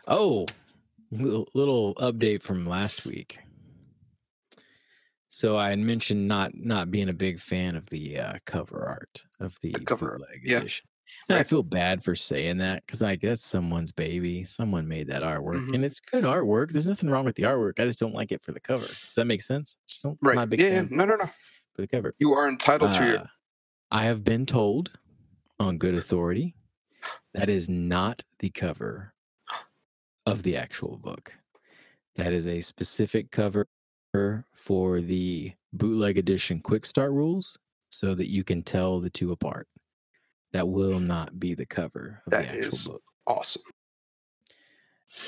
Oh, little, little update from last week. So I had mentioned not not being a big fan of the uh, cover art of the,
cover art,
bootleg
yeah.
edition. And I feel bad for saying that because like that's someone's baby. Someone made that artwork,
Mhm.
and it's good artwork. There's nothing wrong with the artwork. I just don't like it for the cover. Does that make sense? Just don't,
right.
Not a big
yeah, yeah, no, no, no.
for the cover.
You are entitled to your
Uh, I have been told on good authority that is not the cover of the actual book. That is a specific cover for the bootleg edition quick start rules so that you can tell the two apart. That will not be the cover of
That
the actual
is-
book.
awesome.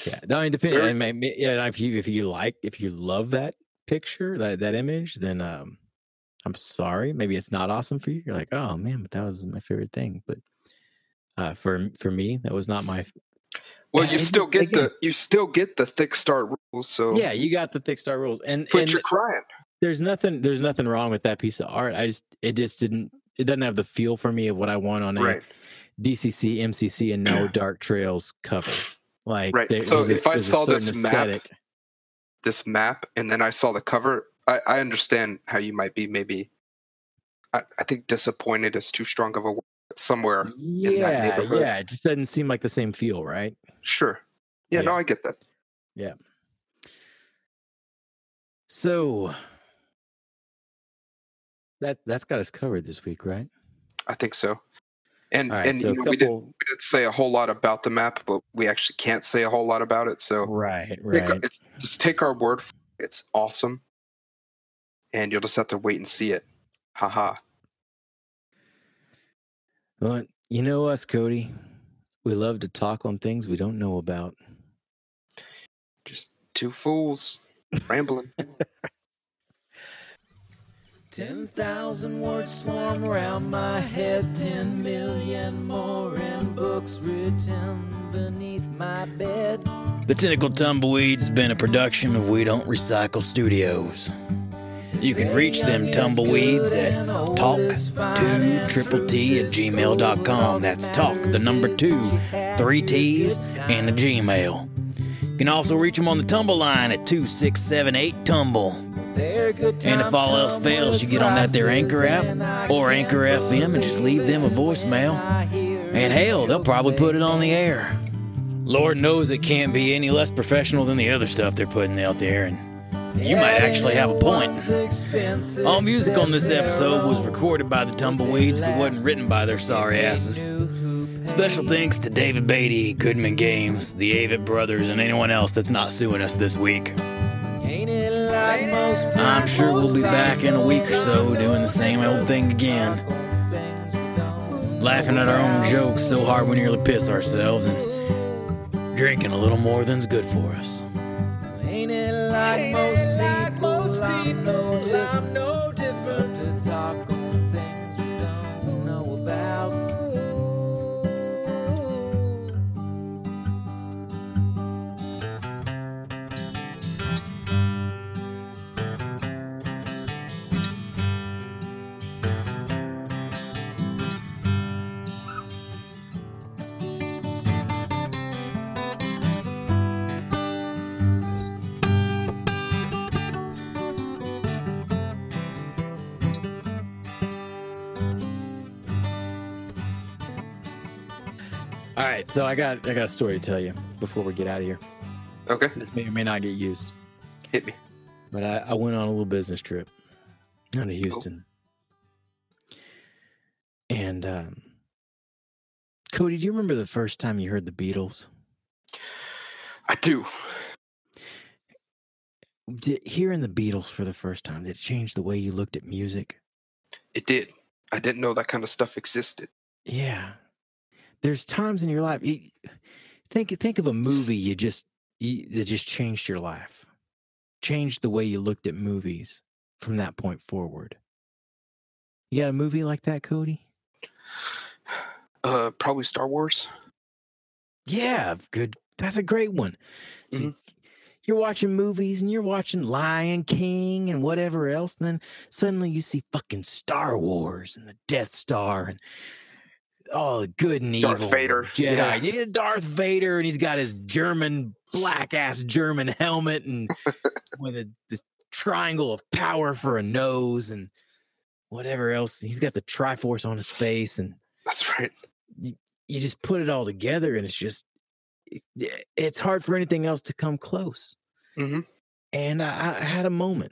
Yeah, no, it depends.
Very-
I mean, ma- yeah, if you if you like if you love that picture that that image, then um, I'm sorry. Maybe it's not awesome for you. You're like, oh man, but that was my favorite thing. But uh, for for me, that was not my.
Well, you still get the you still get the thick start rules, so
Yeah, you got the thick start rules, and
but
and
you're crying.
there's nothing there's nothing wrong with that piece of art. I just it just didn't it doesn't have the feel for me of what I want on a
Right.
DCC, MCC, and No Dark Trails cover. Like,
Right, so
a-
if I saw this
certain
map. This map, and then I saw the cover. I, I understand how you might be maybe. I, I think disappointed is too strong of a word. Somewhere, that
Yeah,
neighborhood.
yeah. It just doesn't seem like the same feel, right?
Sure. Yeah, no, I get that. Yeah.
So that that's got us covered this week, right?
I think so. And
right.
and
so
you know,
a
we didn't we didn't say a whole lot about the map, but we actually can't say a whole lot about it. So
Right,
take,
right.
it's, just take our word. For it. It's awesome, and you'll just have to wait and see it. Haha.
Well, you know us, Cody. We love to talk on things we don't know about.
Just two fools rambling.
10,000 words swarm around my head, 10 million more in books written beneath my bed.
The Tentacled Tumbleweeds been a production of We Don't Recycle Studios. You can reach them tumbleweeds at talk two triple T at gmail.com. That's talk, the number two, three T's, and a Gmail. You can also reach them on the tumble line at 2678 Tumble. And if all else fails, you get on that there Anchor app or Anchor FM and just leave them a voicemail. And hell, they'll probably put it on the air. Lord knows it can't be any less professional than the other stuff they're putting out there, and you might actually have a point. All music on this episode was recorded by the Tumbleweeds, but wasn't written by their sorry asses. Special thanks to David Baity, Goodman Games, the Avett Brothers, and anyone else that's not suing us this week. I'm sure we'll be back in a week or so doing the same old thing again. Laughing at our own jokes so hard we nearly piss ourselves and drinking a little more than's good for us.
Like most people? I'm
right, so I got I got a story to tell you before we get out of here.
Okay,
This may or may not get used,
hit me.
but I, I went on a little business trip down to Houston, and um, Cody, do you remember the first time you heard the Beatles?
I do.
Did, hearing the Beatles for the first time did it change the way you looked at music?
It did. I didn't know that kind of stuff existed.
Yeah. There's times in your life you, think think of a movie you just you, that just changed your life. Changed the way you looked at movies from that point forward. You got a movie like that, Cody?
Uh, probably Star Wars.
Yeah, good. That's a great one. So
Mhm.
you're watching movies and you're watching Lion King and whatever else, and then suddenly you see fucking Star Wars and the Death Star and the good and evil.
Darth
the
Vader,
Jedi.
yeah.
Darth Vader, and he's got his German black ass German helmet and with a, this triangle of power for a nose and whatever else. He's got the Triforce on his face and
That's right.
you just put it all together and it's just it- it's hard for anything else to come close
Mhm.
and I, I had a moment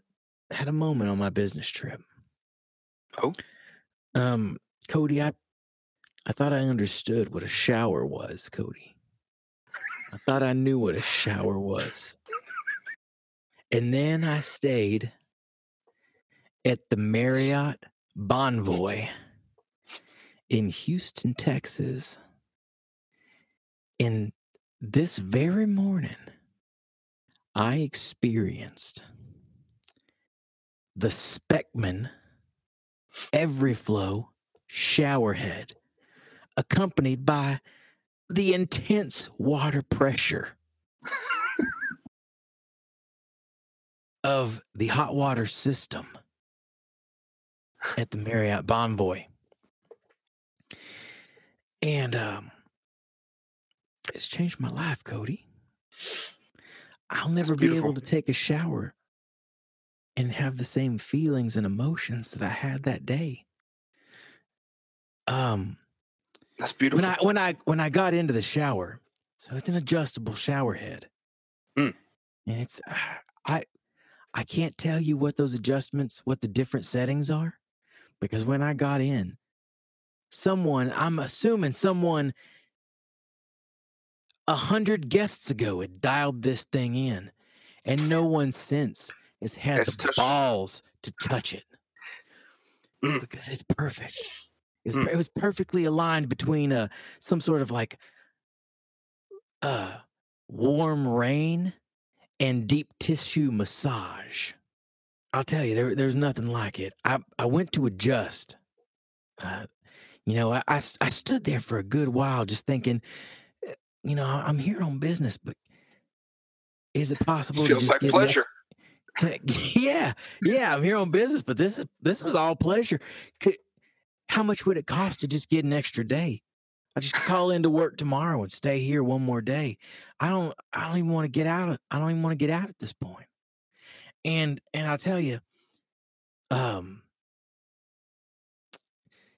I had a moment on my business trip
Oh.
um cody i i thought i understood what a shower was cody. I thought i knew what a shower was. And then i stayed at the marriott bonvoy in Houston, Texas. And this very morning, I experienced the Speakman Everyflow showerhead, accompanied by the intense water pressure of the hot water system at the Marriott Bonvoy. And um, it's changed my life, Cody. I'll never be able to take a shower and have the same feelings and emotions that I had that day. Um,
That's beautiful.
when I when I when I got into the shower, so it's an adjustable shower head,
Mm.
and it's I I can't tell you what those adjustments, what the different settings are, because when I got in, someone I'm assuming someone a hundred guests ago had dialed this thing in, and no one since has had the
touched
balls to touch it
Mm.
because it's perfect. It was,
Mm.
it was perfectly aligned between uh, some sort of like uh, warm rain and deep tissue massage. I'll tell you, there, there's nothing like it. I, I went to adjust. Uh, you know, I I stood there for a good while just thinking, uh, you know, I'm here on business, but is it possible to
Feels
just
like
get
pleasure.
to- yeah, yeah, I'm here on business, but this is this is all pleasure. Could, how much would it cost to just get an extra day? I just call into work tomorrow and stay here one more day. I don't I don't even want to get out I don't even want to get out at this point. And and I'll tell you, um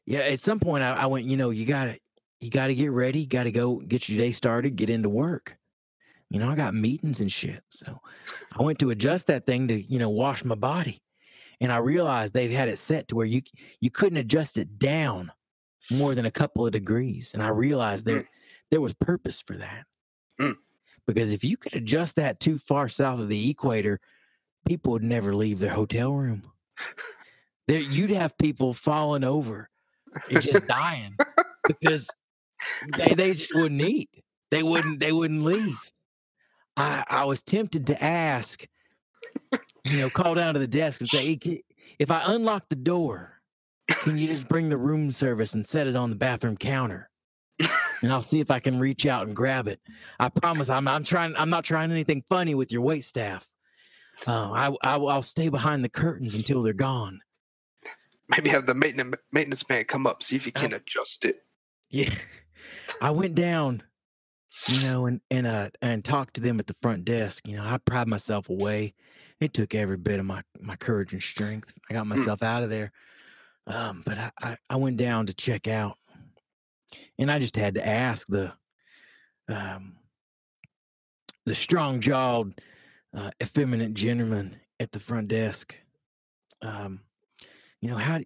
yeah, at some point I, I went, you know, you gotta you gotta get ready, gotta go get your day started, get into work. You know, I got meetings and shit. So I went to adjust that thing to, you know, wash my body. And I realized they've had it set to where you you couldn't adjust it down more than a couple of degrees. And I realized there there was purpose for that.
Mm.
Because if you could adjust that too far south of the equator, people would never leave their hotel room. There you'd have people falling over and just dying because they, they just wouldn't eat. They wouldn't they wouldn't leave. I I was tempted to ask, you know, call down to the desk and say, "Hey, if I unlock the door, can you just bring the room service and set it on the bathroom counter? And I'll see if I can reach out and grab it. I promise I'm I'm trying I'm not trying anything funny with your wait staff. Uh, I, I I'll stay behind the curtains until they're gone.
Maybe have the maintenance maintenance man come up, see if he
Uh,
can adjust it.
Yeah. I went down, you know, and and uh and talked to them at the front desk. You know, I pried myself away. It took every bit of my my courage and strength. I got myself out of there. Um, but I, I I went down to check out, and I just had to ask the um, the strong jawed, uh, effeminate gentleman at the front desk. Um, you know how?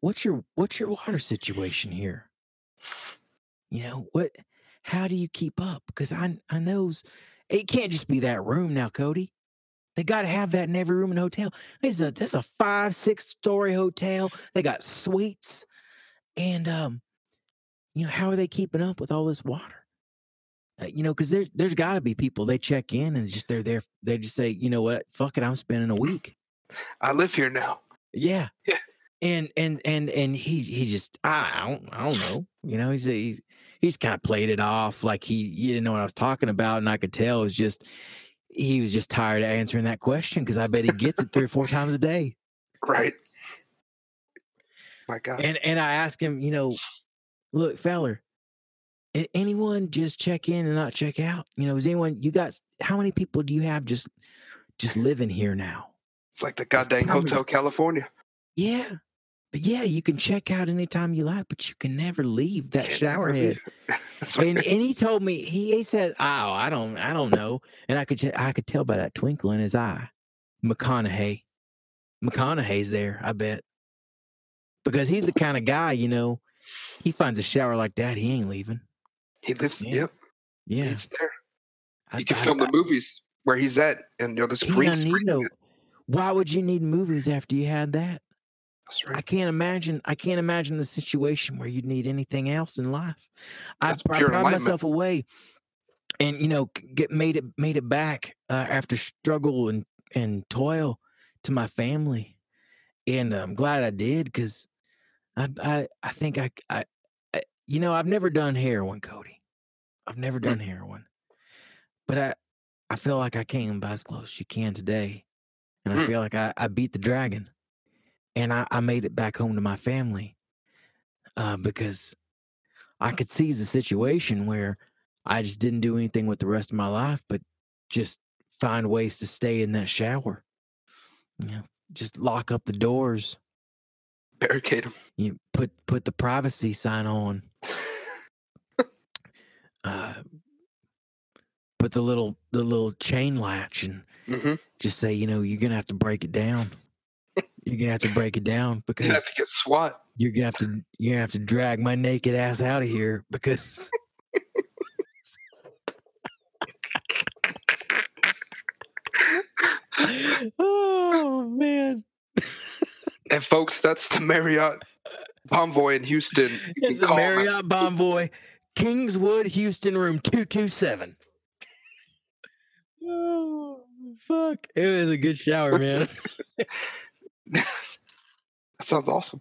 What's your what's your water situation here? You know what? How do you keep up? Because I I knows it can't just be that room now, Cody. They got to have that in every room in a hotel. It's a that's a five six story hotel. They got suites, and um, you know how are they keeping up with all this water? Uh, you know, because there's there's got to be people they check in and just they're there. They just say, you know what, fuck it, I'm spending a week.
I live here now.
Yeah,
Yeah.
And and and and he he just I, I don't I don't know. You know, he's he's he's kind of played it off like he he didn't know what I was talking about, and I could tell it was just he was just tired of answering that question because I bet he gets it three or four times a day.
Right. My God.
And and I asked him, you know, look, feller, anyone just check in and not check out? You know, is anyone you got? How many people do you have just just living here now?
it's like the goddamn Hotel California.
Yeah, but yeah, you can check out anytime you like, but you can never leave that
Can't
shower
never
head.
leave. That's right.
And and he told me he, he said, "Oh, I don't I don't know," and I could I could tell by that twinkle in his eye. McConaughey, McConaughey's there, I bet, because he's the kind of guy you know. He finds a shower like that, he ain't leaving.
he lives.
Yeah.
Yep.
Yeah,
He's there.
I-
You can
I-
film
I-
the movies where he's at, and you'll just green screen.
no. Why would you need movies after you had that?
That's
I can't imagine. I can't imagine the situation where you'd need anything else in life. I,
That's
I
pure
pried myself away, and you know, get made it made it back uh, after struggle and and toil to my family, and I'm glad I did because I I I think I, I I you know I've never done heroin, Cody. I've never
Hmm.
done heroin, but I I feel like I came about as close as you can today, and I
Mm.
feel like I, I beat the dragon, and I, I made it back home to my family, uh, because I could seize the situation where I just didn't do anything with the rest of my life, but just find ways to stay in that shower. You know, just lock up the doors.
Barricade them.
You put put the privacy sign on. Uh, put the little the little chain latch and
hmm
just say, you know, you're gonna have to break it down. You're gonna have to break it down because You
have to get SWAT.
you're gonna have to you're gonna have to drag my naked ass out of here because oh man.
And folks, that's the Marriott Bonvoy in Houston. You
It's a
call 'em at-
Marriott Bonvoy, Kingswood, Houston, room two two seven. Oh fuck! It was a good shower, man.
That sounds awesome.